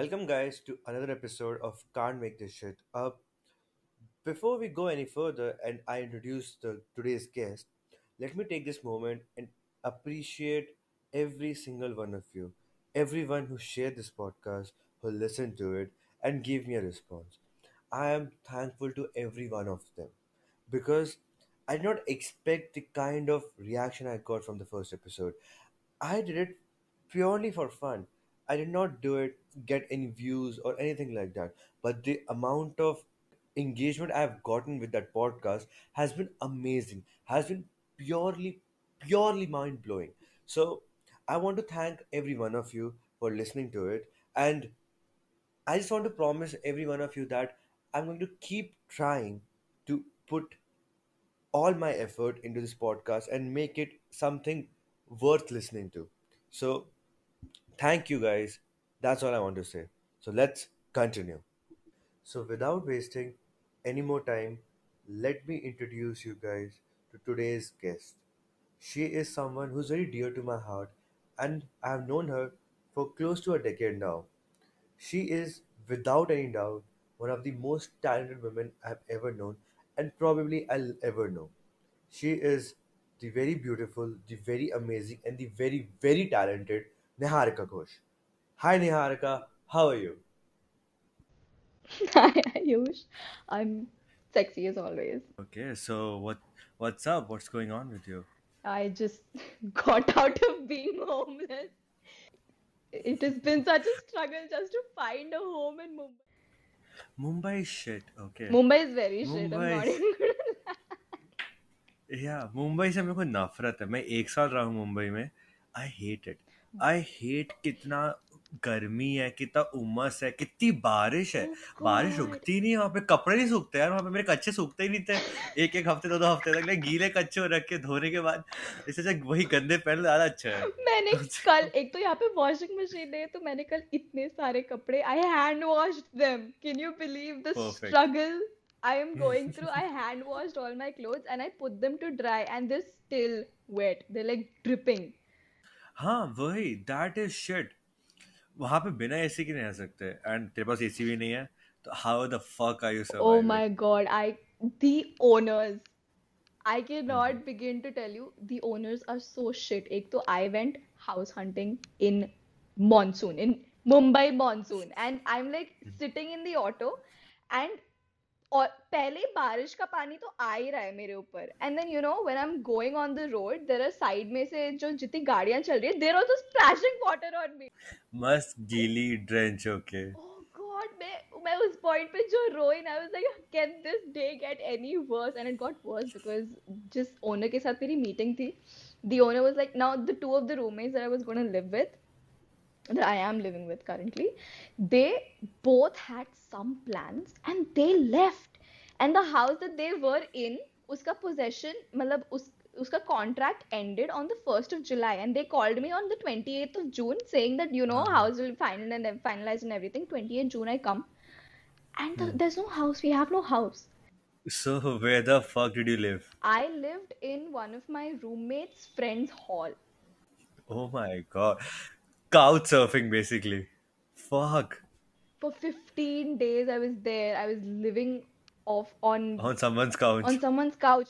Welcome, guys, to another episode of Can't Make This Shit Up. Before we go any further and I introduce the, today's guest, let me take this moment and appreciate every single one of you, everyone who shared this podcast, who listened to it, and gave me a response. I am thankful to every one of them because I did not expect the kind of reaction I got from the first episode. I did it purely for fun. I did not do it get any views or anything like that. But the amount of engagement I've gotten with that podcast has been amazing, has been purely, purely mind blowing. So I want to thank every one of you for listening to it. And I just want to promise every one of you that I'm going to keep trying to put all my effort into this podcast and make it something worth listening to. So Thank you guys. That's all I want to say. So let's continue. So without wasting any more time, let me introduce you guys to today's guest. She is someone who's very dear to my heart and I have known her for close to a decade now. She is, without any doubt, one of the most talented women I've ever known and probably I'll ever know. She is the very beautiful, the very amazing, and the very, very talented Niharika Ghosh hi Niharika how are you hi Ayush I am sexy as always okay so what what's up what's going on with you I just got out of being homeless it has been such a struggle just to find a home in Mumbai Mumbai is shit. Okay. Mumbai is very shit. I'm not. Yeah, Mumbai से मेरे को नफरत है. मैं एक साल रहा हूँ मुंबई में. I hate it. I hate कितना गर्मी है कितना उमस है कितनी बारिश है Oh बारिश रुकती नहीं है वहाँ पे कपड़े नहीं सूखते यार वहाँ पे मेरे कच्चे सूखते ही नहीं थे एक एक हफ़्ते दो दो हफ़्ते तक गीले कच्चे रख के धोने के बाद इससे अच्छा वही गंदे पहन ज़्यादा अच्छा है मैंने कल एक तो यहाँ पे वॉशिंग मशीन है तो मैंने कल इतने सारे कपड़े I hand washed them can you believe the struggle I am going through. I hand washed all my clothes and I put them to dry and they're still wet. They're like dripping. हाँ वही that is shit वहाँ पे बिना AC के नहीं रह सकते and तेरे पास एसी भी नहीं है तो how the fuck are you Oh surviving my God, I the owners. I hmm cannot begin to tell you the owners are so shit. एक तो I went house hunting in monsoon, in Mumbai monsoon, and I'm like sitting in the auto, and और पहले बारिश का पानी तो आ ही रहा है मेरे ऊपर। And then you know when I am going on the road there are side में से जो जितनी गाड़ियाँ चल रही है there are splashing water on me मस्त गीली ड्रेंच ओके oh मैं उस पॉइंट पे जो rain was like can this day get any worse and it got worse because just owner के साथ मेरी मीटिंग थी the owner was like now the two of the roommates that I was gonna live with that I am living with currently, they both had some plans and they left. And the house that they were in, uska possession, malab, us, uska contract ended on the 1st of July. And they called me on the 28th of June saying that, you know, ah. house will final and finalized and everything. 28th June I come. And the, hmm. there's no house. We have no house. So where the fuck did you live? I lived in one of my roommate's friend's hall. Oh my god. Couch surfing basically. Fuck. for 15 days I was there I was living off on On someone's couch. on someone's couch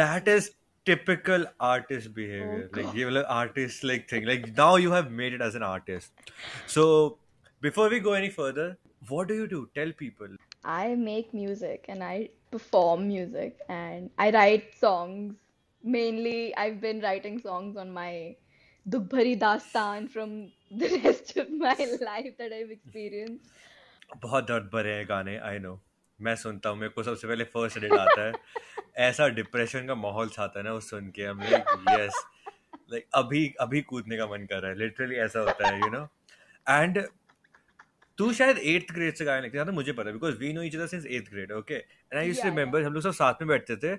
That is typical artist oh behavior. Like God you like artist like thing. Like now you have made it as an artist. So before we go any further, what do you do? Tell people. I make music and I perform music and I write songs. Mainly, I've been writing songs on my Dukh Bhari Dastan from the rest of my life that I've experienced. बहुत दर्द भरे हैं गाने I know मैं सुनता हूँ मेरे को सबसे पहले फ़र्स्ट एडिट आता है। ऐसा डिप्रेशन का माहौल छाता है ना वो सुन के हम यस लाइक अभी अभी कूदने का मन कर रहा है लिटरली ऐसा होता है यू नो एंड तू शायद एट्थ ग्रेड से गाने लिखते था मुझे पता है because we know each other since eighth grade okay and I used to. Remember हम लोग सब साथ में बैठते थे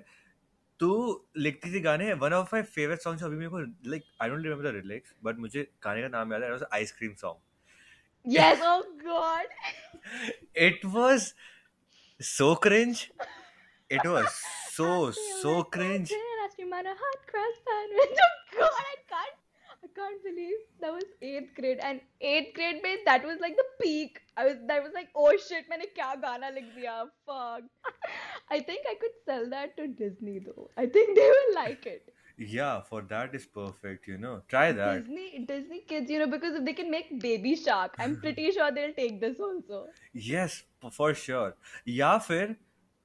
तो लिखती थी गाने one of my favourite songs अभी मेरे को like I don't remember the lyrics but मुझे गाने का नाम याद है ice cream song yes oh God it was so cringe it was so so cringe ice cream on a hot crust sandwich God I can't I can't believe that was eighth grade, and eighth grade में that was like the peak. I was that was like oh shit मैंने क्या गाना लिख दिया fuck. I think I could sell that to Disney though. I think they will like it. Yeah, for that is perfect, you know. Try that. Disney Disney kids, you know, because if they can make Baby Shark, I'm pretty sure they'll take this also. Yes, for sure. या फिर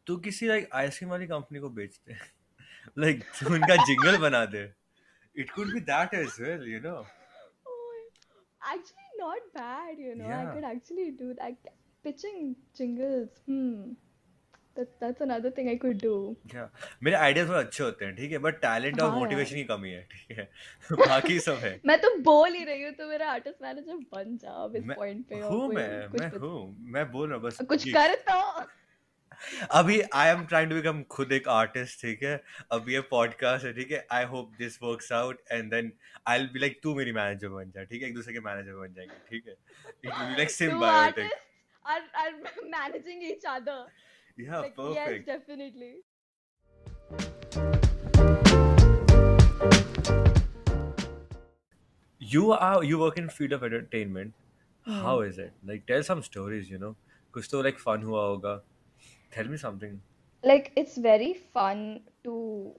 तू किसी like ice cream वाली company को बेच they like तू उनका jingle बना दे it could be that as well you know Oh, actually, not bad, you know. I could actually do that. Pitching jingles. Hmm. That, that's another thing I could do. क्या मेरे ideas बहुत अच्छे होते हैं ठीक है but talent और हाँ मोटिवेशन की कमी है ठीक है बाकी सब है मैं तो बोल ही रही हूँ तो मेरा आर्टिस्ट मैनेजर बन जा इस पॉइंट पे हूँ मैं मैं हूँ मैं बोल रहा हूँ बस कुछ कर तो अभी I am trying to become खुद एक आर्टिस्ट ठीक है? अभी ये पॉडकास्ट है ठीक है? I hope this works out and then I be like तू मेरी मैनेजर बन जाए ठीक है? एक दूसरे के मैनेजर बन जाएँगे ठीक है? It will like are are managing each other या perfect yes definitely You are you work in field of entertainment. Hmm. How is it? Like tell some stories, you know. कुछ तो लाइक फन हुआ होगा। Tell me something Like, it's very fun to.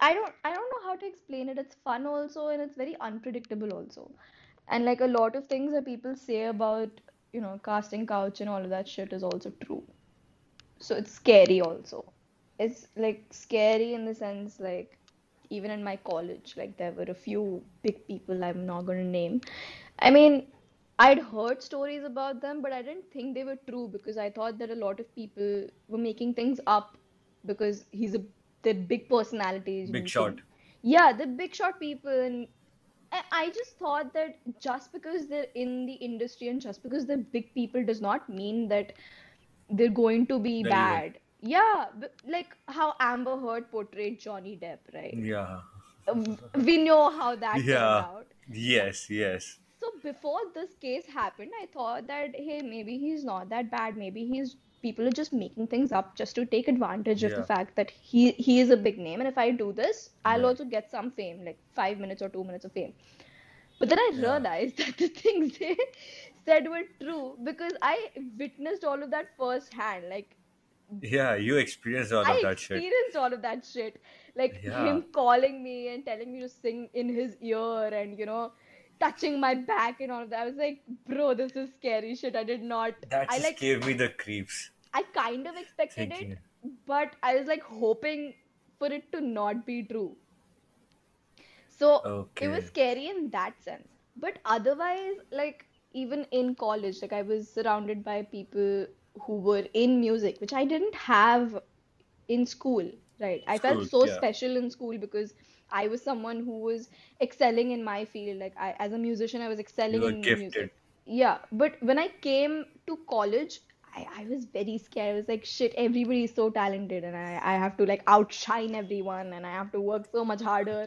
I don't I don't know how to explain it. It's fun also, and it's very unpredictable also. And like a lot of things that people say about, you know, casting couch and all of that shit is also true. So it's scary also. It's like scary in the sense like even in my college, like there were a few big people I'm not going to name. I mean, I'd heard stories about them, but I didn't think they were true because I thought that a lot of people were making things up because he's a they're big personalities big shot can yeah, the big shot people and I just thought that just because they're in the industry and just because they're big people does not mean that they're going to be they're evil bad. Yeah, like how Amber Heard portrayed Johnny Depp, right? yeah Um, We know how that turned yeah out. yes yes before this case happened, I thought that hey, maybe he's not that bad. Maybe he's people are just making things up just to take advantage of the fact that he he is a big name, and if I do this, I'll yeah also get some fame, like five minutes or two minutes of fame. But then I yeah realized that the things they said were true because I witnessed all of that firsthand. Like yeah you experienced all I of that shit I experienced all of that shit. Like yeah him calling me and telling me to sing in his ear and, you know, touching my back and all of that. I was like, bro, this is scary shit. I did not. that I just like, gave me the creeps I kind of expected thinking it, but I was like hoping for it to not be true. So it was scary in that sense. But otherwise, like even in college, like I was surrounded by people who were in music, which I didn't have in school, right? I felt so yeah special in school because I was someone who was excelling in my field. Like I, as a musician, I was you excelling were in gifted music. Yeah, but when I came to college, I, I was very scared. I was like, shit, everybody is so talented, and I, I have to like outshine everyone, and I have to work so much harder.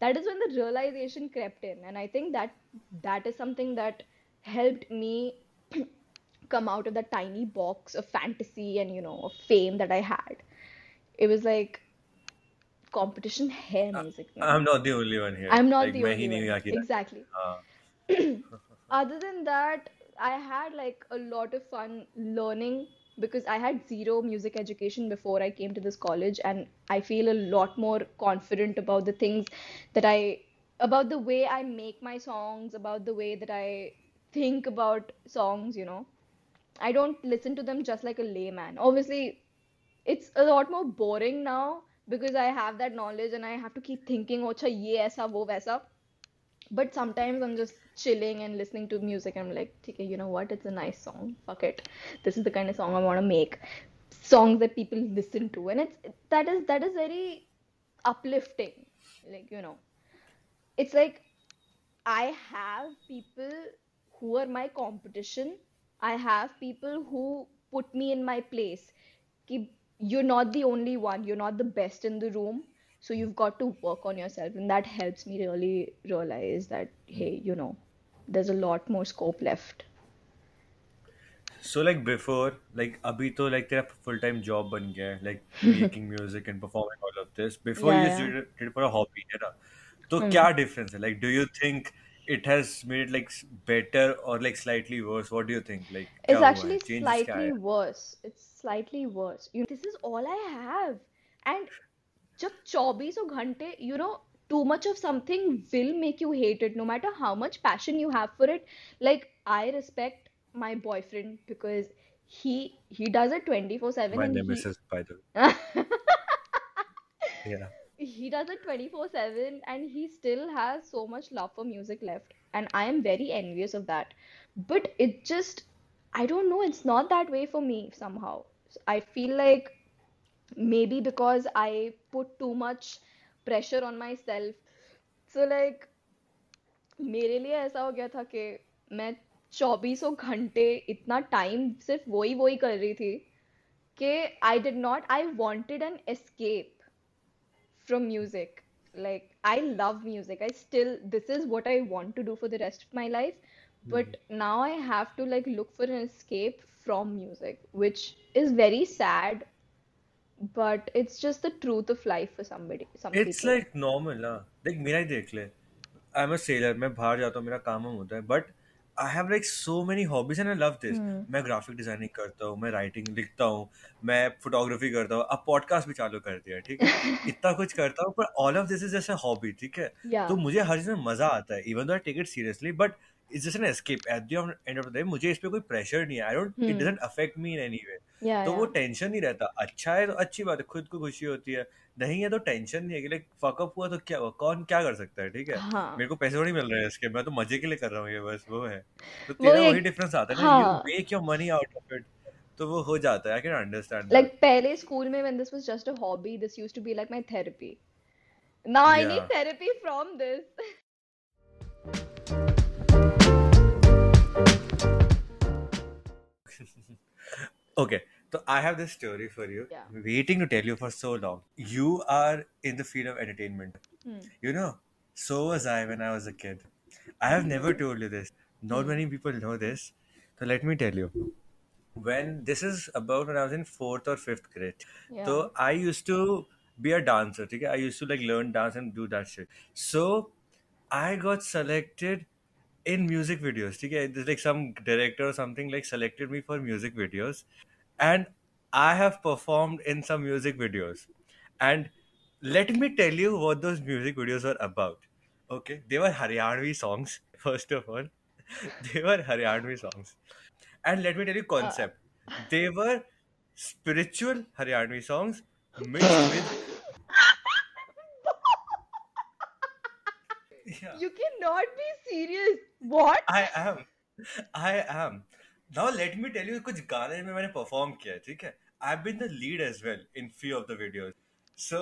That is when the realization crept in, and I think that that is something that helped me come out of that tiny box of fantasy and you know of fame that I had. It was like competition hair uh, music. I'm not the only one here. I'm not like, the only one. Exactly. Other than that, I had like a lot of fun learning because I had zero music education before I came to this college, and I feel a lot more confident about the things that I, about the way I make my songs, about the way that I think about songs, you know. I don't listen to them just like a layman. Obviously, it's a lot more boring now because I have that knowledge and I have to keep thinking, oh, cha, ye aisa, wo waisa. But sometimes I'm just chilling and listening to music. I'm like, okay, you know what? It's a nice song. Fuck it. This is the kind of song I want to make. Songs that people listen to, and it's that is that is very uplifting. Like you know, it's like I have people who are my competition. I have people who put me in my place. Keep you're not the only one. You're not the best in the room. So you've got to work on yourself. And that helps me really realize that, hey, you know, there's a lot more scope left. So like before, like अभी तो like तेरा full time job बन गया है, like making music and performing all of this. Before you Yeah, just yeah. did it, did it for a hobby, है ना? तो Hmm. क्या डिफरेंस है like do you think it has made it like better or like slightly worse? What do you think? Like it's actually slightly worse. It's slightly worse. You know, this is all i have. And just 24 ghante you know too much of something will make you hate it no matter how much passion you have for it. Like i respect my boyfriend because he he does it 24 7 my name he... by the way. Yeah he does it 24/7 and he still has so much love for music left and I am very envious of that but it just I don't know it's not that way for me somehow I feel like maybe because I put too much pressure on myself so like मेरे लिए ऐसा हो गया था कि मैं चौबीसों घंटे इतना टाइम सिर्फ वही वही कर रही थी कि I did not I wanted N escape from music. Like, I love music. I still, this is what I want to do for the rest of my life. But now I have to like look for an escape from music, which is very sad, but it's just the truth of life for somebody, some it's people. like normal ना like मेरा ही देख ले I am a seller मैं बाहर जाता हूँ मेरा काम वाम होता है but I have like so many hobbies and I love this. मैं ग्राफिक डिज़ाइनिंग करता हूँ मैं राइटिंग लिखता हूँ मैं फोटोग्राफी करता हूँ। अब पॉडकास्ट भी चालू कर दिया ठीक है? इतना कुछ करता हूँ पर ऑल ऑफ़ दिस इज़ जैसे हॉबी ठीक है? Yeah. तो मुझे हर चीज़ में मज़ा आता है even though I take it seriously but it's just an escape at the end of the day मुझे इस पे कोई प्रेशर नहीं है। I don't it. Doesn't affect me in any way तो वो. टेंशन नहीं रहता। अच्छा है तो अच्छी बात है खुद को खुशी होती है। नहीं है तो टेंशन नहीं है कि लाइक फकअप हुआ तो क्या हुआ? कौन क्या कर सकता है ठीक है? हाँ। मेरे को पैसे थोड़ी मिल रहे हैं इसके मैं तो मज़े के लिए कर रहा हूँ ये बस वो है। तो तेरा वही डिफरेंस आता है ना you make your money out of it तो वो हो जाता है आई कैन अंडरस्टैंड दैट पहले school में when this was just a hobby this used to be like my therapy. Now I या need therapy from this. Okay, so I have this story for you, yeah waiting to tell you for so long. You are in the field of entertainment. hmm. You know, so was I when I was a kid. I have never told you this. Not Hmm. many people know this. So let me tell you. When this is about when I was in fourth or fifth grade. yeah So I used to be a dancer. Okay? I used to like learn dance and do that shit. So I got selected in music videos. Okay? There's like some director or something like selected me for music videos. And I have performed in some music videos. And let me tell you what those music videos were about. Okay, they were Haryanvi songs, first of all. They were Haryanvi songs. And let me tell you uh, concept. They were spiritual Haryanvi songs mixed with yeah. you cannot be serious what I am. I am. Now let me tell you कुछ गाने में मैंने perform किया है ठीक है? I been the lead as well in few of the videos so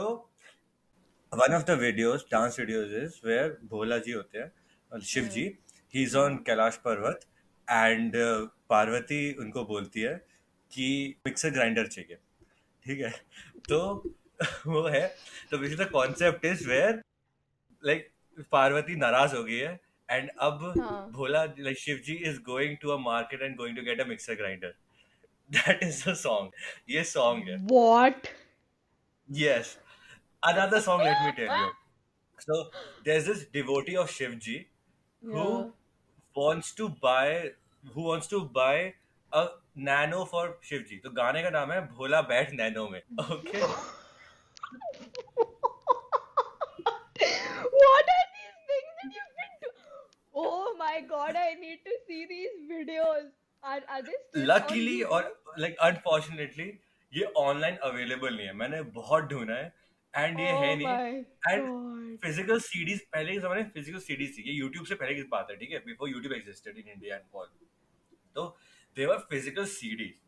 one of the videos dance videos is where Bhola ji होते हैं शिव जी ही is on Kailash Parvat and Parvati उनको बोलती है कि मिक्सर ग्राइंडर चाहिए ठीक है? तो वो है तो basically the concept is where like Parvati नाराज़ हो गई है एंड अब हाँ। Bhola Shiv ji is going to a market and going to get a mixer grinder that is a song ये सॉन्ग है। What yes another song let me tell you so there is this devotee of Shiv who wants to buy who wants to buy a Nano for Shiv तो गाने का नाम है भोला बैठ Nano में। Okay? oh my god I need to see these videos. Are are they still luckily or और unfortunately ये online available नहीं है। मैंने बहुत ढूंढा है एंड ये है oh नहीं। my एंड फ़िज़िकल सीडीज पहले के जमाने फ़िज़िकल सीडीज थी ये यूट्यूब से पहले की बात है ठीक है? Before YouTube existed in India and all तो there were physical CDs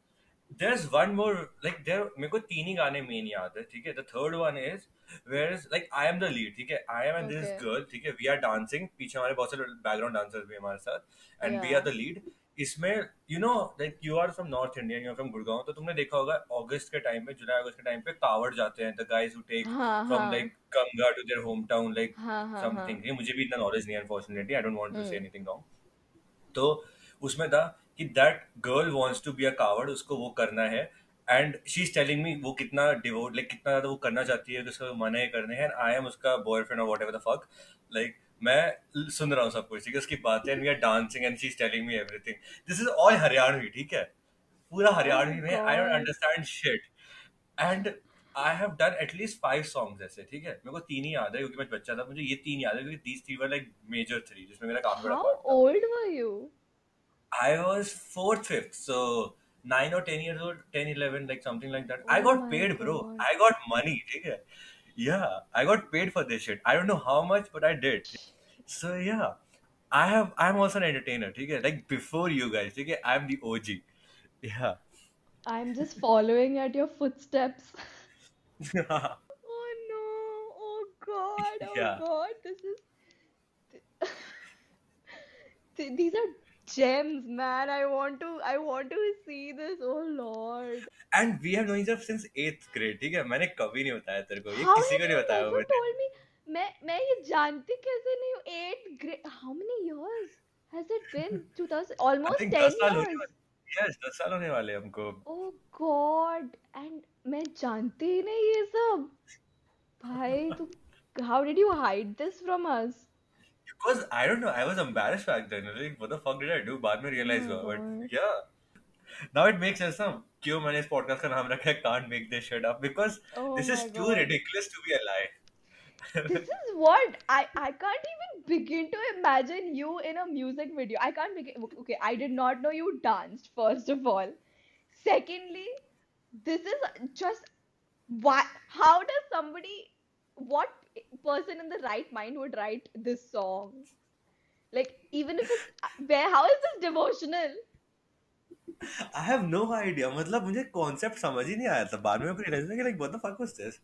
there's one more like there मेरे को तीन ही गाने मेन याद है ठीक है the third one is where is like I am the lead ठीक है I am and this okay girl ठीक है we are dancing पीछे हमारे बहुत सारे background dancers भी हैं हमारे साथ and we yeah are the lead इसमें you know like you are from North India and you are from Gurgaon तो तुमने देखा होगा अगस्त के टाइम पे जुलाई अगस्त के टाइम पे कावड़ जाते हैं the guys who take हाँ from हाँ like Ganga to their hometown like हाँ हाँ हाँ something ये मुझे भी इतना knowledge नहीं है unfortunately I don't want to say hmm anything wrong तो उसमें था कि that girl wants to be a coward उसको वो करना है। And she is telling me वो कितना डिवोट लाइक कितना ज़्यादा वो करना चाहती है उसका मन है करने हैं। आई एम उसका बॉयफ्रेंड और व्हाटएवर द फक लाइक मैं सुन रहा हूँ सब कुछ ठीक है? उसकी बातें and we are dancing and she is telling me everything this is all Haryanvi ठीक है? पूरा Oh हरियाणवी में I don't understand shit and I have done at least five songs ऐसे ठीक है? मेरे को तीन ही याद है क्योंकि मैं बच्चा था मुझे ये तीन याद है क्योंकि these three were like major three जिसमें मेरा काफ़ी बड़ा old were you? I was fourth, fifth, so nine or ten years old, 10, 11, like something like that. I Oh got my paid, bro. God. I got money, ठीक है? Yeah, I got paid for this shit. I don't know how much, but I did. So yeah, I have. I'm also an entertainer, ठीक है? Like before you guys, ठीक है? I'm the OG. Yeah. I'm just following at your footsteps. yeah. Oh no. Oh God. Oh God. This is. Th- These are gems, man. I want to. I want to see this. Oh Lord. And we have known each other since eighth grade, ठीक है? मैंने कभी नहीं बताया तेरे को. ये How किसी have को नहीं you बताया never मैंने. told me? मैं मैं ये जानती कैसे नहीं हूँ? Eighth grade. How many years has it been? 2000. I Almost think 10 10 साल होने years. वाले. Yes, 10 साल होने वाले हैं हमको. Oh God. And मैं जानती ही नहीं ये सब. भाई तू how did you hide this from us? Because I don't know, I was embarrassed back then. Like, what the fuck did I do? बाद में realize Oh हुआ, but God. yeah. Now it makes sense ना क्यों मैंने इस podcast का नाम रखा है Can't Make This Shit Up because Oh this is my too God. ridiculous to be a lie. This is what I I can't even begin to imagine you in a music video. I can't begin. Okay, I did not know you danced, first of all. Secondly, this is just why how does somebody what person in the right mind would write this song? Like even if it's where how is this devotional? I have no idea. मतलब मुझे concept समझ ही नहीं आया था बाद में मेरे को realize हुआ कि like what the fuck was this?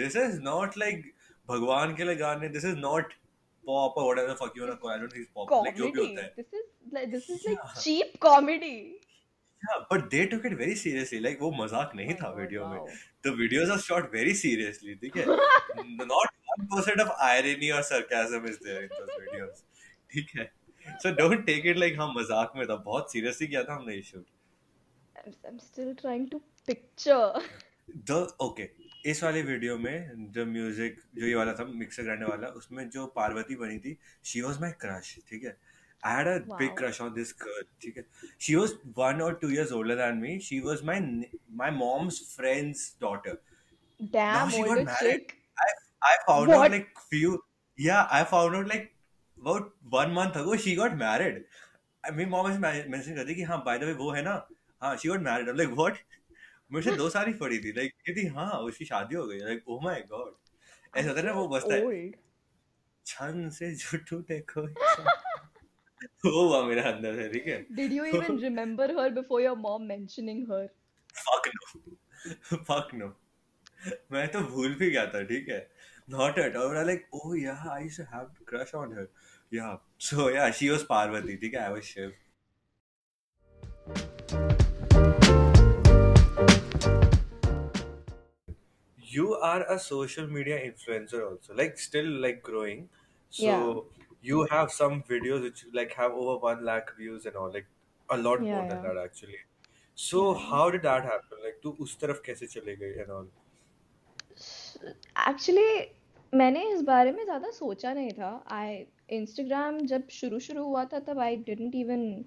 This is not like भगवान के लिए गाने. This is not pop or whatever the fuck you wanna call. I don't think it's pop. Like जो भी Comedy. होता है. This is like this is like Yeah. cheap comedy. Yeah, but they took it very seriously. Like वो मजाक नहीं My था God, video में. wow. The videos are shot very seriously. ठीक है? Not one percent of irony or sarcasm is there in those videos. ठीक है? So don't take it like हाँ मज़ाक में था. बहुत seriously किया था हमने ये shoot. I'm, I'm still trying to picture. The okay इस वाले वीडियो में जो म्यूज़िक जो ये वाला था मिक्सर ग्राइंडर वाला उसमें जो पार्वती बनी थी शी वॉज़ माई क्रश ठीक है I had a big Wow. crush on this girl. ठीक है? She was one or two years older than me. She was my my mom's friend's daughter. Now Damn, she got married. chick. I I found what? out like few yeah I found out like about one month ago she got married. I mean mom ऐसे mention करती कि हाँ by the way वो है ना हाँ she got married. I'm like what? से दो साल ही पड़ी थी like कहती हाँ उसकी शादी हो गई like oh my god ऐसा होता है ना वो बसता है. छन से जुटू देखो। वो हुआ मेरे अंदर से ठीक है Did you even remember her before your mom mentioning her? fuck no fuck no मैं तो भूल भी गया था ठीक है? नॉट एट और like oh yeah I should have crush on her yeah so yeah she was Parvati ठीक है? I was Shiv you are a social media influencer also like still like growing so you have some videos which like have over 1 lakh views and all like a lot more than that actually so how did that happen like तू उस तरफ़ कैसे चले गई and all Actually, मैंने इस बारे में ज़्यादा सोचा नहीं था. I Instagram जब शुरू शुरू हुआ था तब I didn't even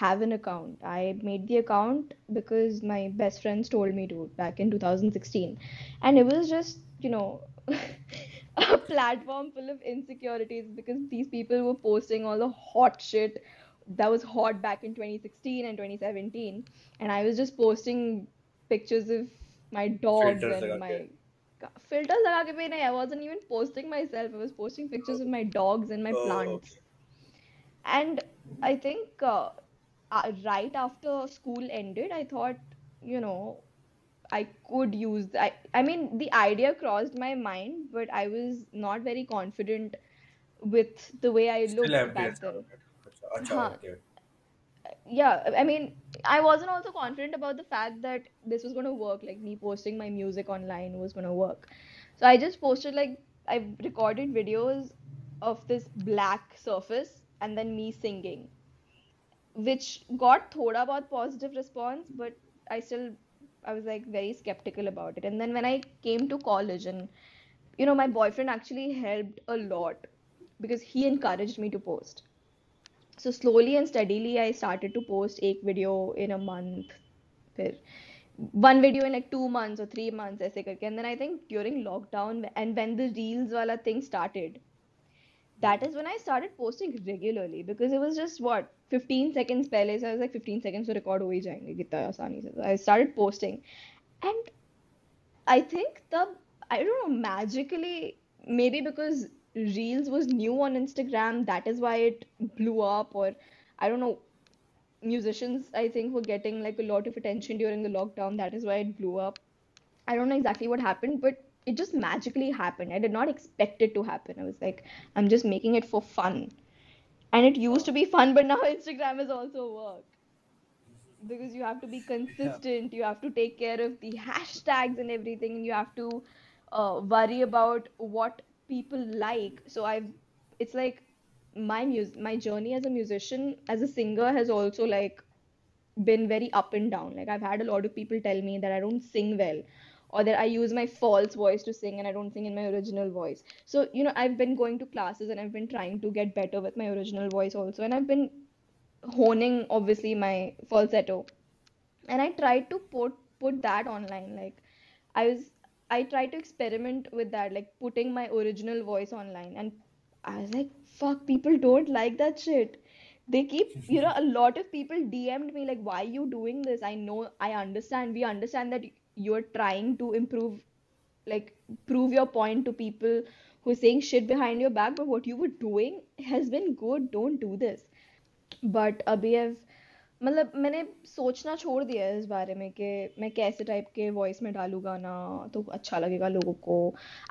have an account. I made the account because my best friends told me to back in 2016. And it was just, you know, a platform full of insecurities because these people were posting all the hot shit that was hot back in 2016 and 2017. And I was just posting pictures of my dogs filters and लगा my के filters laga ke bhi. I wasn't even posting myself. I was posting pictures of my dogs and my plants. And I think uh, uh, right after school ended, I thought, you know, I could use. I I mean, the idea crossed my mind, but I was not very confident with the way I looked back then. Okay yeah i mean i wasn't also confident about the fact that this was going to work like me posting my music online was going to work so i just posted like i recorded videos of this black surface and then me singing which got thoda about positive response but i still I was like very skeptical about it. And then when I came to college and you know my boyfriend actually helped a lot because he encouraged me to post So slowly and steadily I started to post एक video in a month फिर one video in like two months or three months ऐसे करके and then I think during lockdown and when the reels wala thing started that is when I started posting regularly because it was just what 15 seconds पहले so I was like 15 seconds to record हो ही जाएंगे कितना आसानी से so I started posting and I think the I don't know magically maybe because Reels was new on Instagram. That is why it blew up or I don't know musicians I think were getting like a lot of attention during the lockdown. That is why it blew up. I don't know exactly what happened but it just magically happened. I did not expect it to happen. I was like I'm just making it for fun. And it used to be fun but now Instagram is also work. Because you have to be Yeah. consistent. You have to take care of the hashtags and everything and you have to uh, worry about what people like. So i've it's like my mus- my journey as a musician as a singer has also like been very up and down. Like i've had a lot of people tell me that i don't sing well or that i use my false voice to sing and i don't sing in my original voice. So you know i've been going to classes and i've been trying to get better with my original voice also. And i've been honing obviously my falsetto. And i tried to put put that online. Like i was I tried to experiment with that, like putting my original voice online. And I was like, fuck, people don't like that shit. They keep, you know, a lot of people DM'd me, like, why are you doing this? I know, I understand. We understand that you're trying to improve, like, prove your point to people who are saying shit behind your back, but what you were doing has been good. Don't do this. But Abhi, I've मतलब मैंने सोचना छोड़ दिया है इस बारे में कि मैं कैसे टाइप के वॉइस में डालू गाना तो अच्छा लगेगा लोगों को।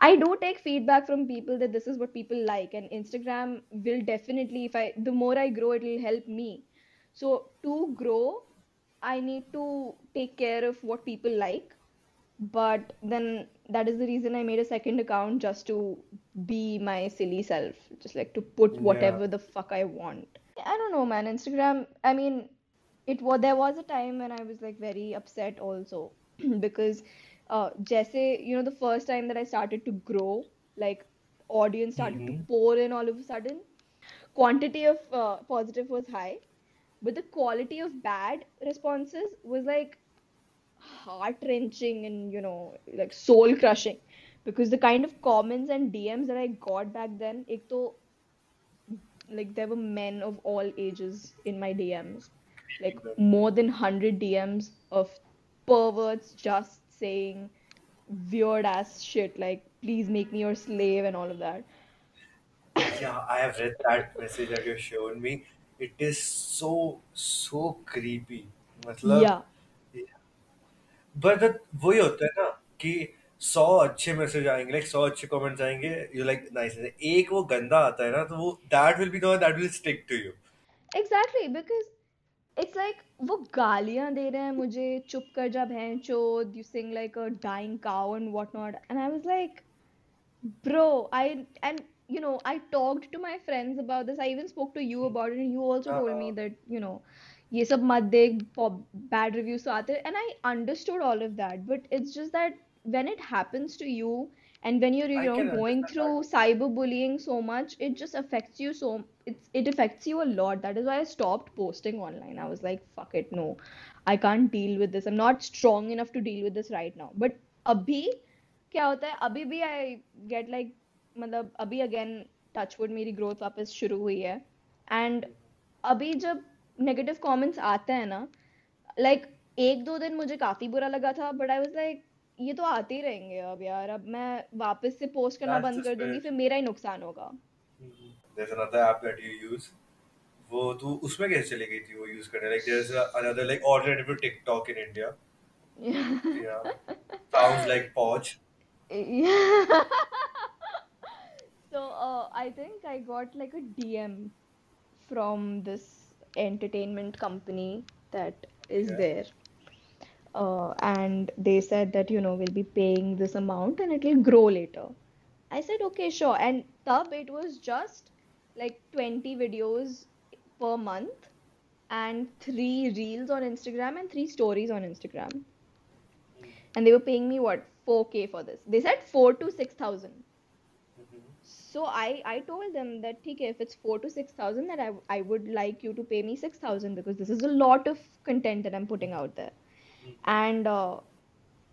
I don't take feedback from people that this is what people like and Instagram will definitely if I the more I grow it will help me so to grow I need to take care of what people like but then that is the reason I made a second account just to be my silly self just like to put whatever the fuck I want I don't know man Instagram I mean it was there was a time when i was like very upset also because uh jesse you know the first time that i started to grow like audience started to Mm-hmm. pour in all of a sudden quantity of uh, positive was high but the quality of bad responses was like heart wrenching and you know like soul crushing because the kind of comments and DMs that I got back then ek to like there were men of all ages in my DMs like more than 100 DMs of perverts just saying weird ass shit like please make me your slave and all of that Yeah, I have read that message that you showed me. It is so so creepy. मतलब yeah but वही होता है ना कि सौ अच्छे message आएंगे like सौ अच्छे कमेंट्स आएंगे यू लाइक नाइस एक वो गंदा आता है ना तो वो that will be the that will stick to you exactly because it's like वो गालियां दे रहे हैं मुझे चुप कर जा बहन चोद you sing like a dying cow and whatnot and I was like bro I and you know I talked to my friends about this I even spoke to you about it and you also told me that you know ये सब मत देख bad reviews तो आते हैं and I understood all of that but it's just that when it happens to you and when you're you I know can going understand through that. cyberbullying so much it just affects you so it's it affects you a lot that is why I stopped posting online I was like fuck it no I can't deal with this I'm not strong enough to deal with this right now but अभी क्या होता है अभी भी I get like मतलब अभी again touchwood मेरी growth वापस शुरू हुई है एंड अभी जब नेगेटिव कमेंट्स आते हैं ना लाइक एक दो दिन मुझे काफी बुरा लगा था बट आई वाज लाइक ये तो आते ही रहेंगे अब यार अब मैं वापस से पोस्ट करना बंद कर दूँगी फिर मेरा ही नुकसान होगा। जैसे ना था ऐप यू यूज़ वो तू उसमें कैसे चली गई थी वो यूज़ करने? Like there is another like already for TikTok in India yeah sounds like poach so I think I got like a DM from this entertainment company that is there Uh, and they said that you know we'll be paying this amount and it will grow later. I said okay, sure. And tub it was just like 20 videos per month and three reels on Instagram and three stories on Instagram. and they were paying me what 4k for this they said 4 to 6000 Mhm. so i i told them that okay if it's 4 to 6000 then I, I would like you to pay me 6000 because this is a lot of content that i'm putting out there and uh,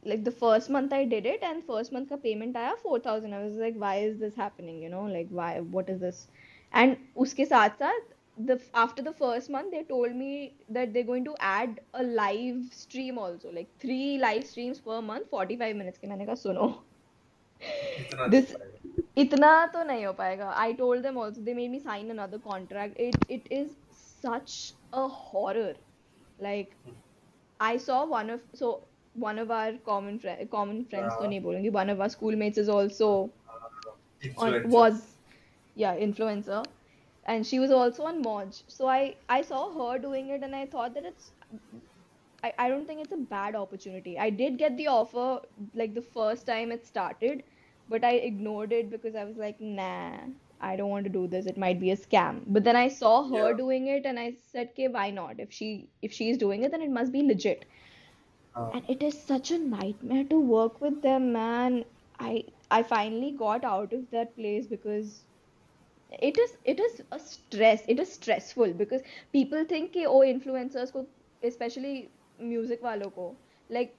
like the first month i did it and first month ka payment aaya 4000 i was like why is this happening you know? Like why what is this? And uske saath saath the after the first month they told me that they're going to add a live stream also like three live streams per month 45 minutes ke. maine kaha suno this itna to nahi ho payega i told them also they made me sign another contract. It it is such a horror. Like hmm. I saw one of so one of our common fr- common friends uh, no, one of our schoolmates is also uh, on, was yeah influencer and she was also on Moj. So I I saw her doing it and I thought that it's I, I don't think it's a bad opportunity. I did get the offer like the first time it started, but I ignored it because I was like, nah, I don't want to do this it might be a scam but then I saw her Yeah. doing it and I said okay why not if she if she's doing it then it must be legit हाँ and it is such a nightmare to work with them man i i finally got out of that place because it is it is a stress it is stressful because people think कि oh influencers को especially music वालों को like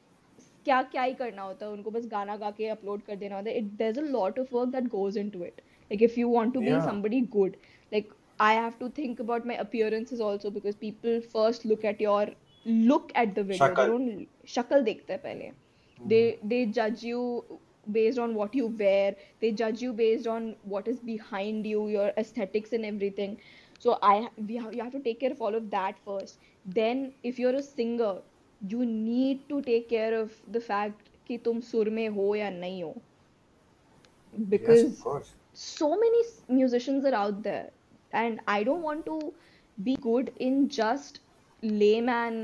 क्या क्या ही करना होता है उनको बस गाना गा के अपलोड कर देना होता है it there's a lot of work that goes into it like if you want to be yeah. somebody good like i have to think about my appearances also because people first look at your look at the video. Shakal. they don't shakal dekhte pehle. Mm. they they judge you based on what you wear. They judge you based on what is behind you your aesthetics and everything. So i we have, you have to take care of all of that first. Then if you're a singer you need to take care of the fact ki tum sur mein ho ya nahi ho because yes, so many s- musicians are out there and i don't want to be good in just layman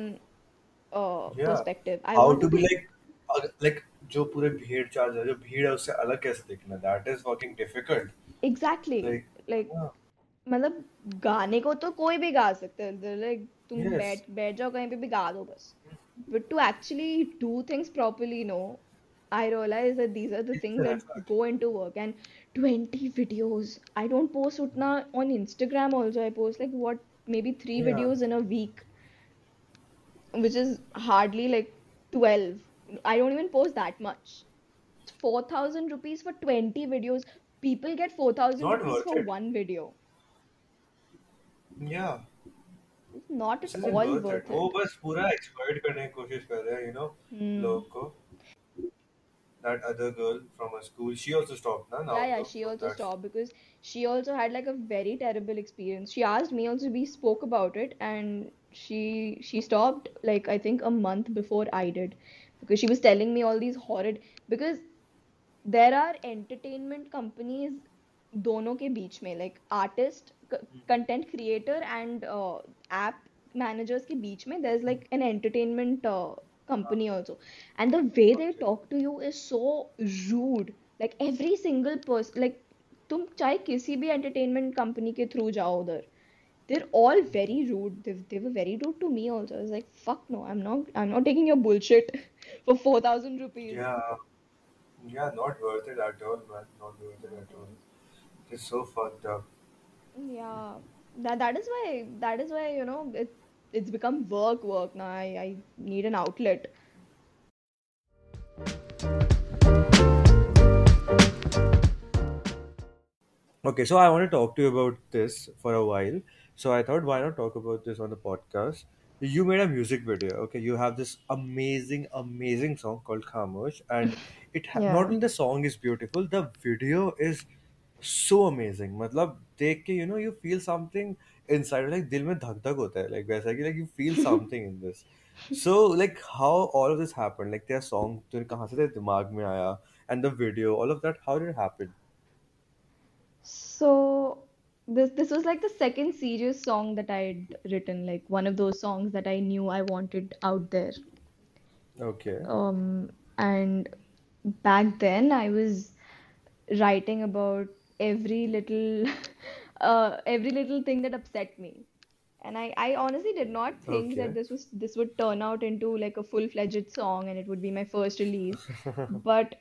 uh, yeah perspective i how want to to be be like अग- like जो पूरे भीड़ चाल है जो भीड़ है उससे अलग कैसे दिखना that is fucking difficult exactly like like yeah मतलब गाने को तो कोई भी गा सकता है लाइक तुम yes बैठ बैठ जाओ कहीं पे भी गा दो बस but to actually do things properly no I realize that these are the it's things an that effort go into work and 20 videos I don't post utna on Instagram also I post like what maybe three yeah videos in a week which is hardly like 12 I don't even post that much 4000 rupees for 20 videos people get 4000 not rupees worth for it one video yeah it's not this at isn't all worth it worth वो it बस पूरा exploit करने की कोशिश कर रहे हैं you know hmm. लोगों को that other girl from a school she also stopped na now Yeah, yeah, though she so also that's stopped because she also had like a very terrible experience. She asked me also, we spoke about it, and she she stopped like I think a month before I did because she was telling me all these horrid because there are entertainment companies दोनों के बीच में like artist content creator and uh, app managers के बीच में there's like an entertainment uh, company also and the way they okay talk to you is so rude like every single person like तुम चाहे किसी भी entertainment company के through जाओ उधर they're all very rude they, they were very rude to me also I was like fuck no I'm not I'm not taking your bullshit for 4000 rupees yeah yeah not worth it at all man not worth it at all it's so fucked up Yeah, that that is why that is why you know it it's become work work. Now i, I need an outlet. Okay so i want to talk to you about this for a while. So i thought why not talk about this on the podcast? You made a music video okay? You have this amazing amazing song called khamosh and it ha- yeah. not only the song is beautiful the video is so amazing. Matlab dekh ke you know you feel something inside like दिल में धक धक होता है like वैसा कि like you feel something in this. So like how all of this happened like their song तो कहाँ से तेरे दिमाग में आया and the video all of that how did it happen? So this this was like the second serious song that I'd written, like one of those songs that I knew I wanted out there. Okay. Um, and back then I was writing about every little uh every little thing that upset me. and I, I honestly did not think that this was this would turn out into like a full-fledged song and it would be my first release. But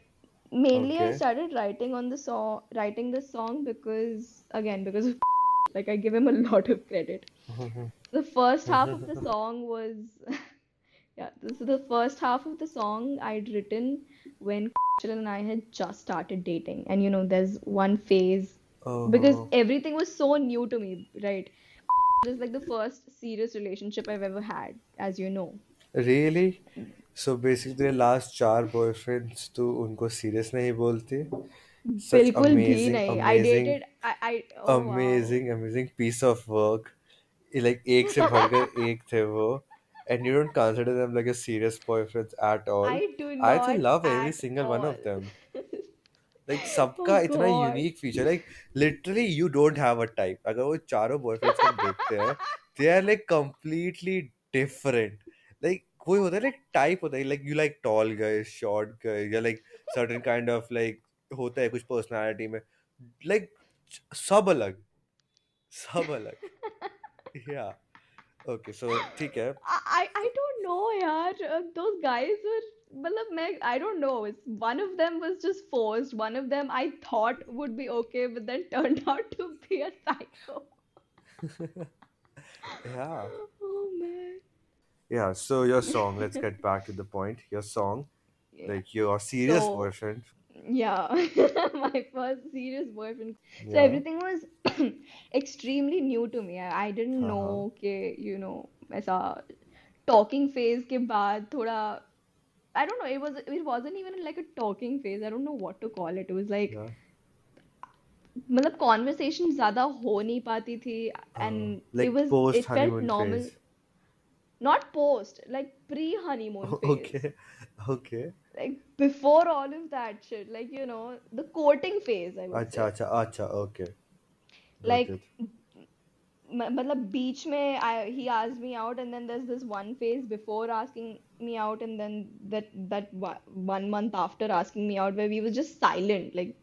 mainly I started writing on the song, writing the song because again because of like I give him a lot of credit. The first half of the song was yeah, this is the first half of the song I'd written when and I had just started dating. And you know, there's one phase because Oh, everything was so new to me, right? It was like the first serious relationship I've ever had, as you know. really? So basically, तेरे last चार boyfriends तू उनको serious नहीं बोलती? Such बिल्कुल भी amazing, नहीं I amazing, dated I I oh wow amazing, amazing piece of work. ये like एक से बढ़कर एक थे वो, and you don't consider them like a serious boyfriends at all. I do I just not love every at single one of all them. Like सबका इतना unique feature like literally you don't have a type अगर वो चारों boyfriends को देखते हैं they are like completely different like कोई होता है लाइक टाइप होता है like you like tall guys short guys या like certain kind of like होता है कुछ पर्सनालिटी में. लाइक सब अलग. सब अलग. या ओके सो ठीक है. आई आई डोंट नो यार. Those guys are were मतलब मैं I don't know it's one of them was just forced one of them I thought would be okay but then turned out to be a psycho yeah oh man yeah so your song let's get back to the point your song yeah like your serious so boyfriend yeah my first serious boyfriend so yeah everything was extremely new to me I, I didn't हाँ हाँ know कि you know ऐसा talking phase के बाद थोड़ा I don't know it was it wasn't even like a talking phase I don't know what to call it it was like yeah मतलब conversation ज्यादा हो नहीं पाती थी uh, and it like was post it felt honeymoon normal phase not post like pre honeymoon phase okay okay like before all of that shit like you know the courting phase I would अच्छा say अच्छा अच्छा okay got like it म- मतलब बीच में I, he asked me out and then there's this one phase before asking me out and then that that one one month after asking me out where we were just silent like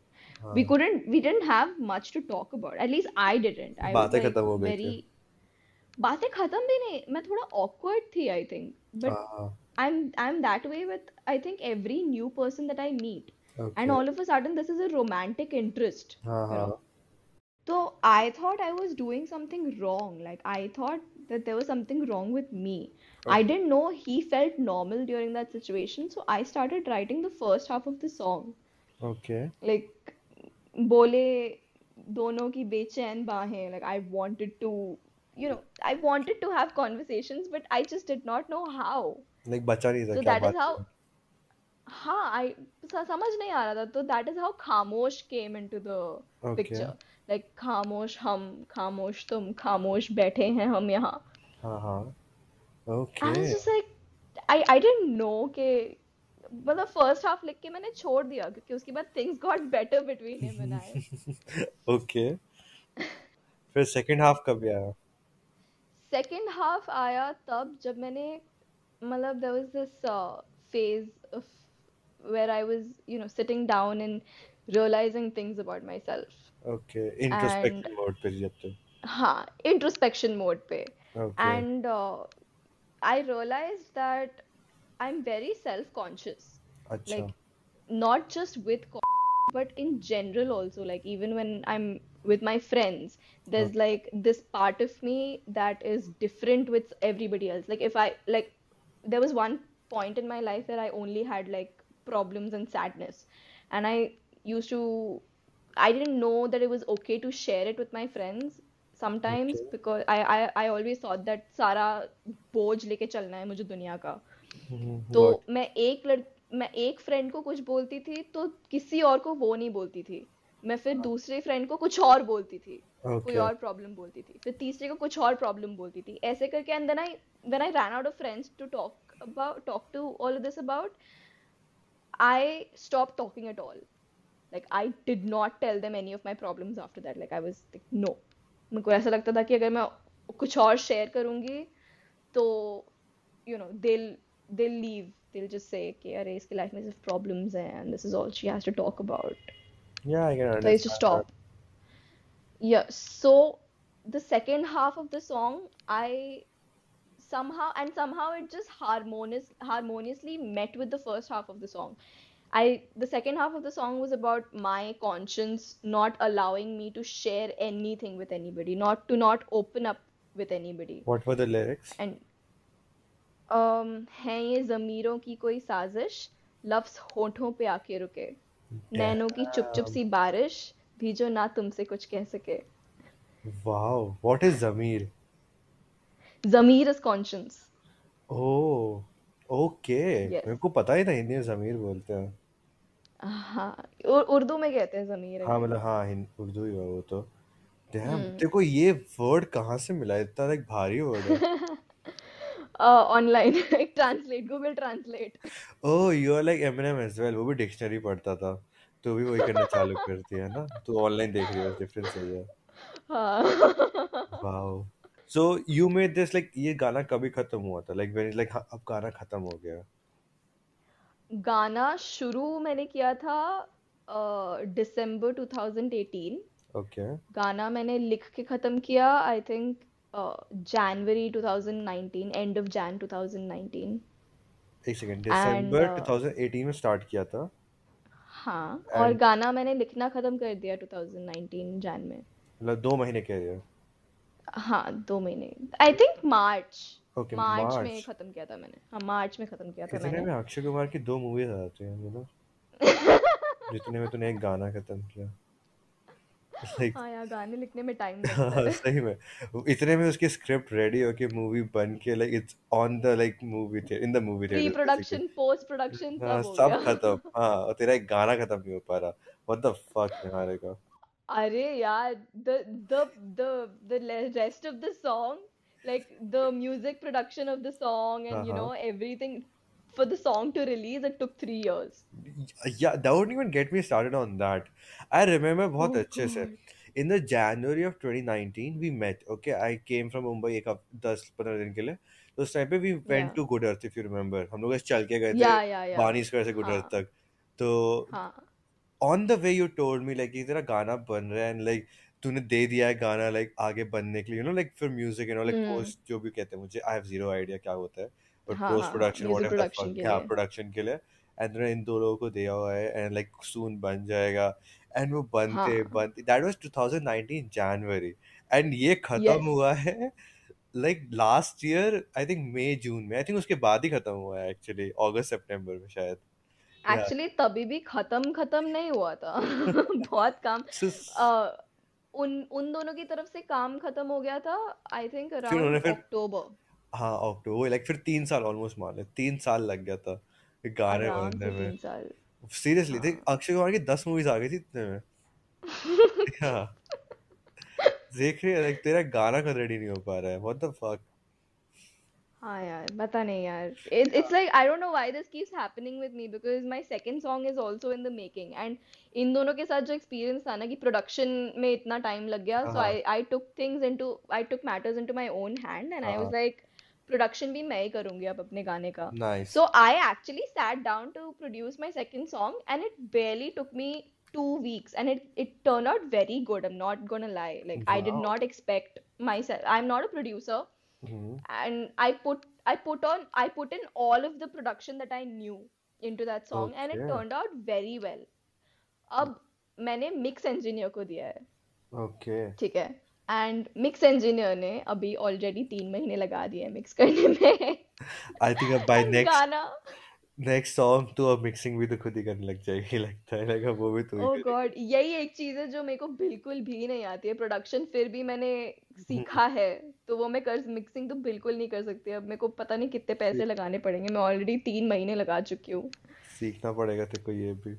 we हाँ couldn't we didn't have much to talk about at least I didn't I was बातें like खत्म हो गई थी very बातें खत्म भी नहीं मैं थोड़ा awkward थी I think but हाँ I'm I'm that way with I think every new person that I meet and okay all of a sudden this is a romantic interest हाँ you know हाँ so I thought I was doing something wrong. Like I thought that there was something wrong with me. I okay didn't know he felt normal during that situation. So I started writing the first half of the song. okay Like बोले दोनों की बेचैन बाहें. Like I wanted to, you know, I wanted to have conversations, but I just did not know how. like बचा नहीं था So क्या that is बात how करूं हाँ I स- समझ नहीं आ रहा था तो that is how खामोश came into the okay like Khamosh हम खामोश तुम खामोश बैठे हैं हम यहाँ। आई आई डेंट नो के मतलब फ़र्स्ट हाफ़ लिख के मैंने छोड़ दिया क्योंकि उसके बाद things got better between him and I okay फिर सेकंड हाफ़ कब आया? सेकंड हाफ़ आया तब जब मैंने मतलब there was this phase of where I was you know sitting down and realizing things about myself. Okay introspection mode pe jab ha introspection mode pe. Okay. and uh, i realized that i'm very self conscious Achha. like not just with but in general also. Like even when i'm with my friends there's like this part of me that is different with everybody else. Like if i like there was one point in my life where i only had like problems and sadness. And i used to I didn't know that it was okay to share it with my friends sometimes okay. because I I I always thought that सारा बोझ लेके चलना है मुझे दुनिया का तो मैं एक लड़ मैं एक फ्रेंड को कुछ बोलती थी तो किसी और को वो नहीं बोलती थी। मैं फिर दूसरे फ्रेंड को कुछ और बोलती थी। कोई और प्रॉब्लम बोलती थी। फिर तीसरे को कुछ और प्रॉब्लम बोलती थी। ऐसे करके and then I when I ran out of friends to talk about talk to all this about I stopped talking at all. Like I did not tell them any of my problems after that. Like I was like no. मेरे को ऐसा लगता था कि अगर मैं कुछ और शेयर करूंगी तो you know they'll they'll leave. They'll just say कि अरे इसकी लाइफ में सिर्फ problems हैं and this is all she has to talk about. yeah I can So I used to understand that stop. Yeah, so the second half of the song, I somehow and somehow it just harmonious harmoniously met with the first half of the song. I the second half of the song was about my conscience not allowing me to share anything with anybody, not to not open up with anybody. What were the lyrics? And um है ये ज़मीरों की कोई साजिश लफ्ज़ होठों पे आके रुके नैनों की चुप चुप Damn. सी बारिश भी जो ना तुमसे कुछ कह सके Wow. What is Zamir? Zamir is conscious Oh, okay. Yes मेरे को पता ही था हिंदी में ज़मीर बोलते हैं हाँ उ- उर्दू में कहते हैं ज़मीर हाँ मतलब हाँ उर्दू ही हुआ वो तो। Damn hmm. तेरे ये वर्ड कहाँ से मिला? इतना लाइक भारी वर्ड है। ऑनलाइन एक translate Google translate oh you are like Eminem as well वो भी डिक्शनरी पढ़ता था। तो भी वही करना चालू करती है ना? तू ऑनलाइन देख रही है डिफरेंस है ये। हाँ। Wow so you made this like ये गाना कभी खत्म हुआ था? लाइक व्हेन लाइक अब गाना खत्म हो गया। गाना शुरू मैंने किया था दिसंबर uh, 2018 ओके okay. गाना मैंने लिख के ख़त्म किया I think January 2019 end of Jan 2019 एक सेकंड दिसंबर 2018 में स्टार्ट किया था? हाँ और गाना मैंने लिखना ख़त्म कर दिया 2019 जैन में। मतलब दो महीने के लिए। हाँ दो महीने। I think March okay March में ख़त्म किया था मैंने। हाँ मार्च में ख़त्म किया था मैंने। में? अक्षय कुमार की दो मूवीज़ आ जाती हैं यू नो जितने में तूने एक गाना खत्म किया। हाँ यार गाने लिखने में टाइम लगता हाँ। है सही में। इतने में उसकी स्क्रिप्ट रेडी होके मूवी बन के like it's on the like movie थे in the movie pre theatre production post production हाँ सब हो सब खत्म। हाँ और तेरा एक गाना खत्म नहीं हो पा रहा। व्हाट द फक निहारे का? अरे यार the the the the le- rest of the song like the music production of the song and you हाँ know everything for the song to release it took three years Yeah, that wouldn't even get me started on that. I remember बहुत oh अच्छे से. god In the January of 2019, we met. Okay, I came from Mumbai एक हफ दस पंद्रह दिन के लिए. तो उस टाइम पे we went yeah to Good Earth if you remember. हम लोग ऐसे चल के गए थे yeah yeah yeah बानी स्क्वायर से Good Earth हाँ तक. तो हाँ on the way you told me like ये तेरा गाना बन रहा है and like तूने दे दिया है गाना लाइक like, आगे बनने के लिए यू नो लाइक फिर music you know like post जो भी कहते हैं मुझे आई हैव ज़ीरो आइडिया क्या होता है but post production whatever the production के लिए। एंड तूने इन दो लोगों को दिया हुआ है एंड लाइक सून बन जाएगा एंड वो बनते हाँ। बनते दैट वाज 2019 जनवरी एंड ये खत्म हुआ है like last year I think May June में आई थिंक उसके बाद ही खत्म हुआ है एक्चुअली अगस्त सितंबर में शायद। एक्चुअली तभी भी खत्म खत्म नहीं हुआ था बहुत काम उन उन दोनों की तरफ़ से काम खत्म हो गया था आई थिंक अराउंड अक्टूबर हाँ अक्टूबर लाइक फिर तीन साल ऑलमोस्ट मान ले तीन साल लग गया था गाने बनने में। सीरियसली देख हाँ। अक्षय कुमार की दस मूवीज़ आ गई थी इतने में। हाँ। देख रही है लाइक तेरा गाना का रेडी नहीं हो पा रहा है व्हाट द फक हाँ यार पता नहीं यार। It's like I don't know why this keeps happening with me because my second song is also in the making and in दोनों के साथ जो एक्सपीरियंस था ना कि प्रोडक्शन में इतना टाइम लग गया so I I took things into I took matters into my own hand and I was like production भी मैं ही करूँगी अब अपने गाने का। So I actually sat down to produce my second song and it barely took me two weeks and it it turn out very good am not gonna lie like I did not expect myself I am not a producer hmm and I put I put on I put in all of the production that I knew into that song okay. and it turned out very well. अब मैंने mix engineer को दिया है okay ठीक है and mix engineer ने अभी already तीन महीने लगा दिए मिक्स करने में आई थिंक अब बाय नेक्स्ट गाना नेक्स्ट सॉन्ग तो अब मिक्सिंग भी तो खुद ही करने लग जाएगी लगता है लगा वो भी तो ओह गॉड यही एक चीज़ है जो मेरे को बिल्कुल भी नहीं आती है। प्रोडक्शन फिर भी मैंने सीखा है तो वो मैं कर मिक्सिंग तो बिल्कुल नहीं कर सकती। अब मेरे को पता नहीं कितने पैसे लगाने पड़ेंगे मैं ऑलरेडी तीन महीने लगा चुकी हूँ। सीखना पड़ेगा तेरे को ये भी।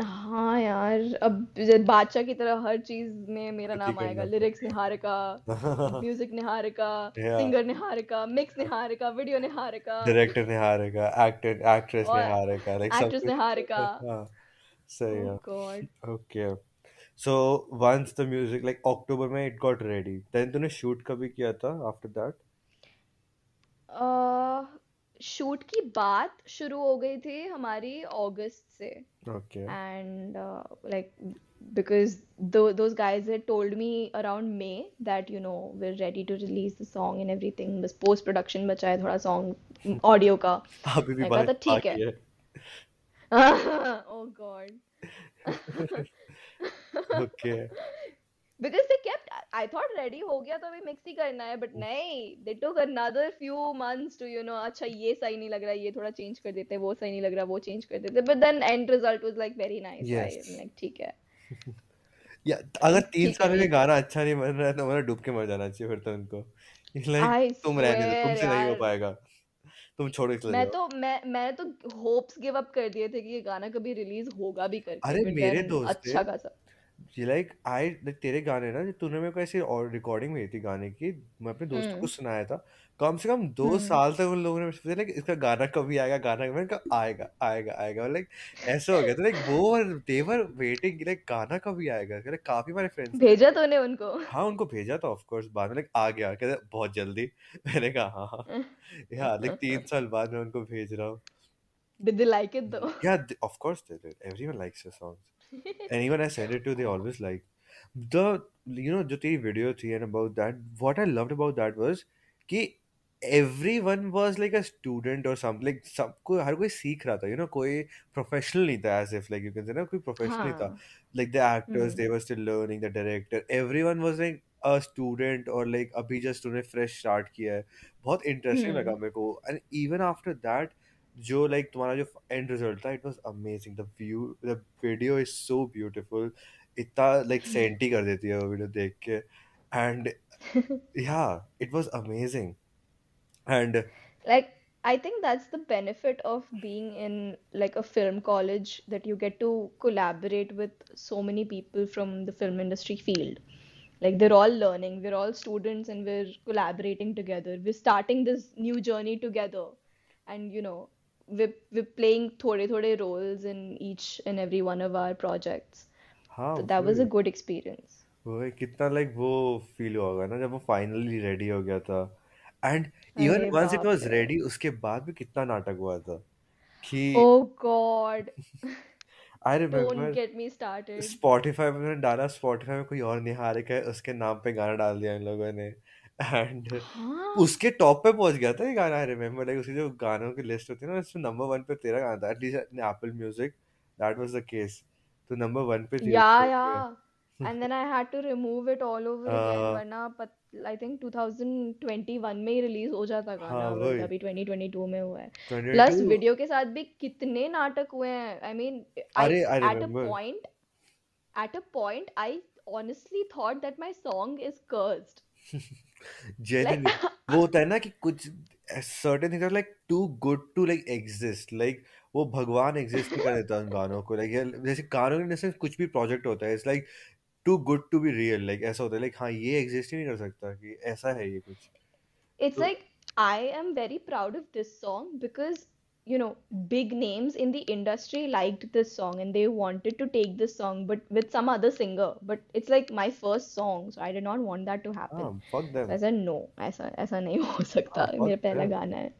हाँ यार अब बादशाह की तरह हर चीज़ में मेरा नाम आएगा। Lyrics Niharika music Niharika singer Niharika mix Niharika video Niharika. Director ने हारेगा एक्टर एक्ट्रेस ने और हारेगा लाइक एक्ट्रेस निहारिका। हाँ सही है। God okay so once the music like October में इट गॉट रेडी देन तूने शूट कभी किया था आफ्टर दैट शूट की बात शुरू हो गई थी हमारी अगस्त से। And like because those guys had told me around May that you know we are ready to release the song in everything बस पोस्ट प्रोडक्शन बचा है थोड़ा सॉन्ग ऑडियो का। ठीक है। ओह God okay because they kept I thought ready हो गया तो अभी mix ही करना है but नहीं they took another few months to you know अच्छा ये सही नहीं लग रहा ये थोड़ा change कर देते वो सही नहीं लग रहा वो change कर देते but then end result was like very nice. Yes. am like ठीक है। या अगर तीन साल में गाना अच्छा नहीं बन रहा है तो मतलब डूब के मर जाना चाहिए फिर तो उनको। लाइक तुम रहने दो तुमसे नहीं हो पाएगा। तुम छोड़ चले मैं तो मैं मैं तो होप्स गिव अप कर दिए थे कि ये गाना कभी रिलीज़ होगा भी करके अरे मेरे दोस्त अच्छा खासा। ये लाइक आई लाइक तेरे गाने ना जो तूने मेरे को ऐसे और रिकॉर्डिंग भेजी थी गाने की मैं अपने दोस्तों को हम्म सुनाया था कम से कम दो हम्म साल तक उन लोगों ने मुझसे लाइक इसका गाना कभी आएगा गाना कभी मैंने कहा आएगा आएगा आएगा लाइक ऐसा हो गया था लाइक वो दे वर वेटिंग लाइक गाना कभी आएगा लाइक काफ़ी हमारे फ्रेंड्स थे भेजा तूने उनको हाँ उनको भेजा था ऑफ़ कोर्स बाद में लाइक आ गया कहते बहुत जल्दी मैंने कहा हाँ हाँ या लाइक तीन साल बाद मैं उनको भेज रहा हूँ Did they like it though? Yeah, th- of course they did. Everyone likes your songs. Anyone I send it to, they always like. The you know जो तेरी video थी and about that, what I loved about that was कि everyone was like a student or something. Like सबको हर कोई सीख रहा था. You know कोई professional नहीं था as if like you can say ना कोई professional नहीं था. हाँ Like the actors, hmm they were still learning. The director, everyone was like a student or like अभी just उन्हें fresh start किया है. बहुत interesting लगा हम्म मेरे को. And even after that जो like तुम्हारा जो end result था it was amazing the view the video is so beautiful इतना like सेंटी कर देती है वो वीडियो देख के and yeah it was amazing and Like, I think that's the benefit of being in like a film college that you get to collaborate with so many people from the film industry field. Like, they're all learning, we're all students, and we're collaborating together. We're starting this new journey together, and you know, we're we're playing thode thode roles in each and every one of our projects. हाँ So that was a good experience. वही कितना like वो feel होगा ना जब वो finally ready हो गया था वंस इट बाप वाज रे रेडी उसके बाद भी कितना नाटक हुआ था कि Oh God, I don't remember get me started. Spotify में मैंने डाला स्पॉटिफाई में कोई और निहारिका है उसके नाम पे गाना डाल दिया इन लोगों ने एंड हाँ। उसके टॉप पे पहुँच गया था ये गाना आई रिमेम्बर लाइक उसकी जो गानों की लिस्ट होती है ना उसमें नंबर वन पे तेरा गाना था at least Apple Music that was the case तो नंबर वन पे तेरा Yeah, पहुँच गया yeah. And then I had to remove it all over again हाँ। वरना I think 2021 में ही रिलीज़ हो जाता गाना हाँ वही। अभी 2022 में हुआ है। 22 प्लस वीडियो के साथ भी कितने नाटक हुए हैं आई मीन आई अरे I at a remember point at a point I honestly thought that my song is cursed. like वो होता है ना कि कुछ certain things like too good to like exist like वो भगवान एग्जिस्ट नहीं कर देता उन गानों को. लाइक जैसे गानों के जैसे कुछ भी प्रोजेक्ट होता है it's like too good to be real like ऐसा होता है लाइक हाँ ये एग्जिस्ट ही नहीं कर सकता कि ऐसा है ये कुछ. It's like I am very proud of this song because you know big names in the industry liked this song and they wanted to take this song but with some other singer. But it's like my first song so i did not want that to happen. Ah, fuck them. So i said no as a nahi ho sakta ah, mera pehla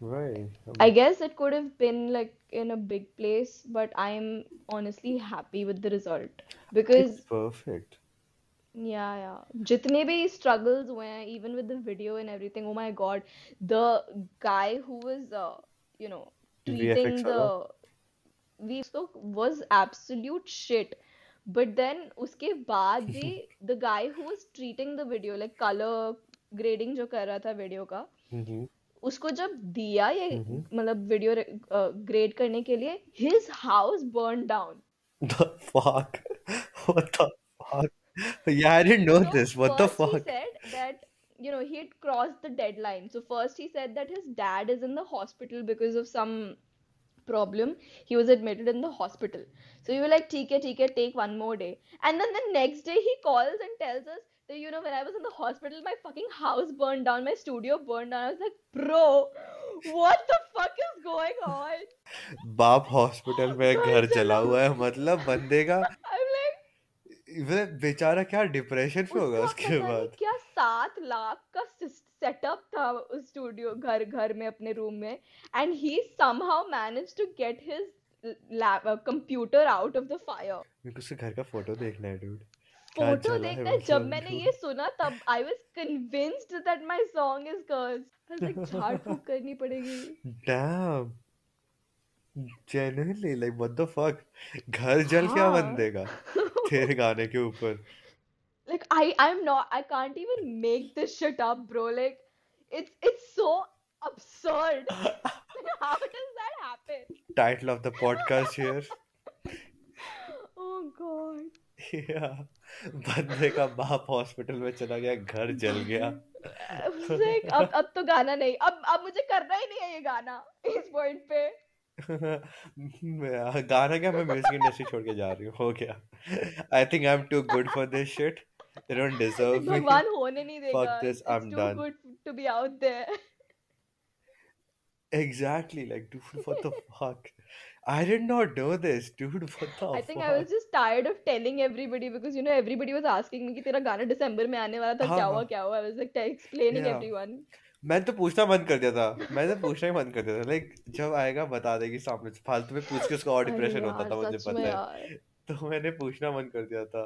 right. I guess it could have been like in a big place but i'm honestly happy with the result because it's perfect. Yeah yeah. jitne bhi struggles were even with the video and everything oh my god the guy who was uh, you know treating VFX the V तो was absolute shit but then उसके बाद भी the guy who was treating the video like colour grading जो कर रहा था video का mm-hmm. उसको जब दिया ये mm-hmm. मतलब वीडियो ग्रेड करने के लिए his house burn down the fuck what the fuck yeah i didn't know so this. What the fuck? you know he had crossed the deadline. So first he said that his dad is in the hospital because of some problem. He was admitted in the hospital. So you were like, ठीक है ठीक है, take one more day. And then the next day he calls and tells us that you know when I was in the hospital, my fucking house burned down, my studio burned down. I was like, bro, what the fuck is going on? बाप hospital में घर घर जला जला हुआ है मतलब बंदे का I'm like वह बेचारा क्या डिप्रेशन में होगा उसका उसके पता नहीं बाद क्या सात लाख का सेटअप था उस स्टूडियो घर घर में अपने रूम में। And he somehow manage to get his computer out of the fire मेरे को उसके घर का फ़ोटो देखना है डूड फ़ोटो देखना है? जब मैंने ये सुना तब I was convinced that my song is curse like झाड़ फूक करनी पड़ेगी। Damn genuinely like what the fuck घर जल क्या बन हाँ। देगा तेरे गाने के ऊपर। like I I'm not I can't even make this shit up bro like it's it's so absurd like how does that happen title of the podcast here oh god या बंदे का बाप हॉस्पिटल में चला गया घर जल गया I was like अब अब तो गाना नहीं अब अब मुझे करना ही नहीं है ये गाना इस पॉइंट पे मैं- गाना क्या मैं म्यूजिक इंडस्ट्री छोड़ के जा रही हूँ हो गया I think I am too good for this shit don't like deserve me भगवान होने नहीं fuck देगा this it's i'm too done good to be out there exactly like dude what the fuck I did not know this dude what the I think fuck? I was just tired of telling everybody because you know everybody was asking me कि तेरा गाना दिसंबर में आने वाला था हाँ क्या हुआ हाँ क्या हुआ I was like explaining yeah everyone मैंने तो पूछना बंद कर दिया था मैंने पूछना ही बंद कर दिया था लाइक जब आएगा बता देगी सामने फालतू में पूछ के उसको और डिप्रेशन होता था मुझे पता है तो मैंने पूछना बंद कर दिया था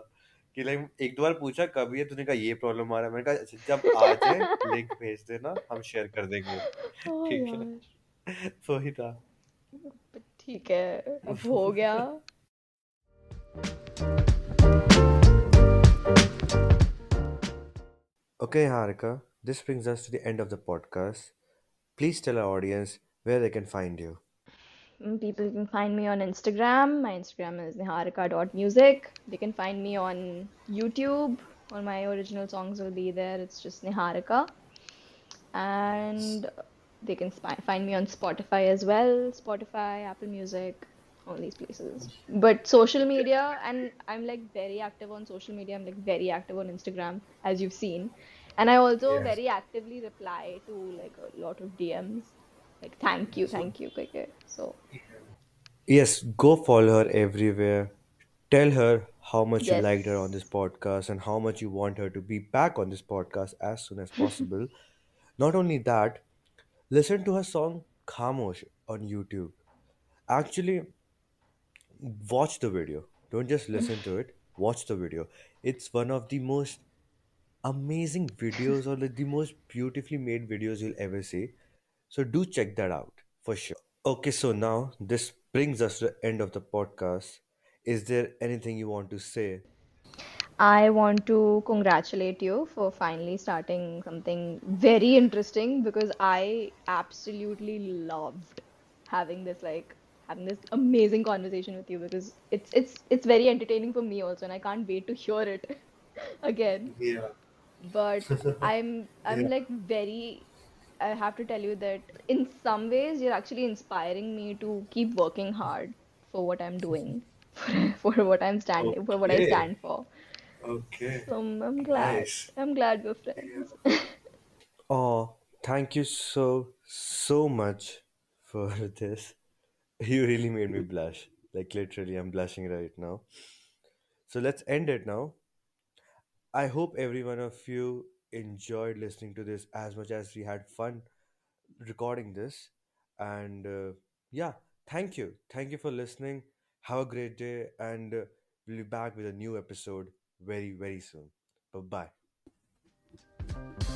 कि लाइक एक दो बार पूछा कभी है तूने कहा ये प्रॉब्लम आ रहा है? मैंने कहा अच्छा, जब आ जाए लिंक भेज देना हम शेयर कर देंगे। ठीक है। सो ही था। ठीक है अब हो गया। Okay Harika this brings us to the end of the podcast please tell our audience where they can find you People can find me on Instagram. My Instagram is niharika.music. They can find me on YouTube. All my original songs will be there. It's just Niharika. And they can spi- find me on Spotify as well. Spotify, Apple Music, all these places. But social media, and I'm like very active on social media. I'm like very active on Instagram, as you've seen. And I also very actively reply to like a lot of DMs. Like thank you, thank you, okay. So yes, go follow her everywhere. Tell her how much you liked her on this podcast and how much you want her to be back on this podcast as soon as possible. Not only that, listen to her song Khamosh on YouTube. Actually, watch the video. Don't just listen to it, watch the video. It's one of the most amazing videos or like the most beautifully made videos you'll ever see. So do check that out for sure. Okay, so now this brings us to the end of the podcast. Is there anything you want to say? I want to congratulate you for finally starting something very interesting because I absolutely loved having this like having this amazing conversation with you because it's it's it's very entertaining for me also and I can't wait to hear it again. Yeah. But I'm I'm Yeah. like very I have to tell you that in some ways you're actually inspiring me to keep working hard for what I'm doing, for what I'm standing, for what I stand for. Okay. So I'm, I'm glad. Nice. I'm glad we're friends. Oh, thank you so, so much for this. You really made me blush. Like, literally, I'm blushing right now. So, let's end it now. I hope every one of you enjoyed listening to this as much as we had fun recording this. And uh, yeah, thank you. Thank you for listening. Have a great day. And uh, we'll be back with a new episode very, very soon. Bye bye.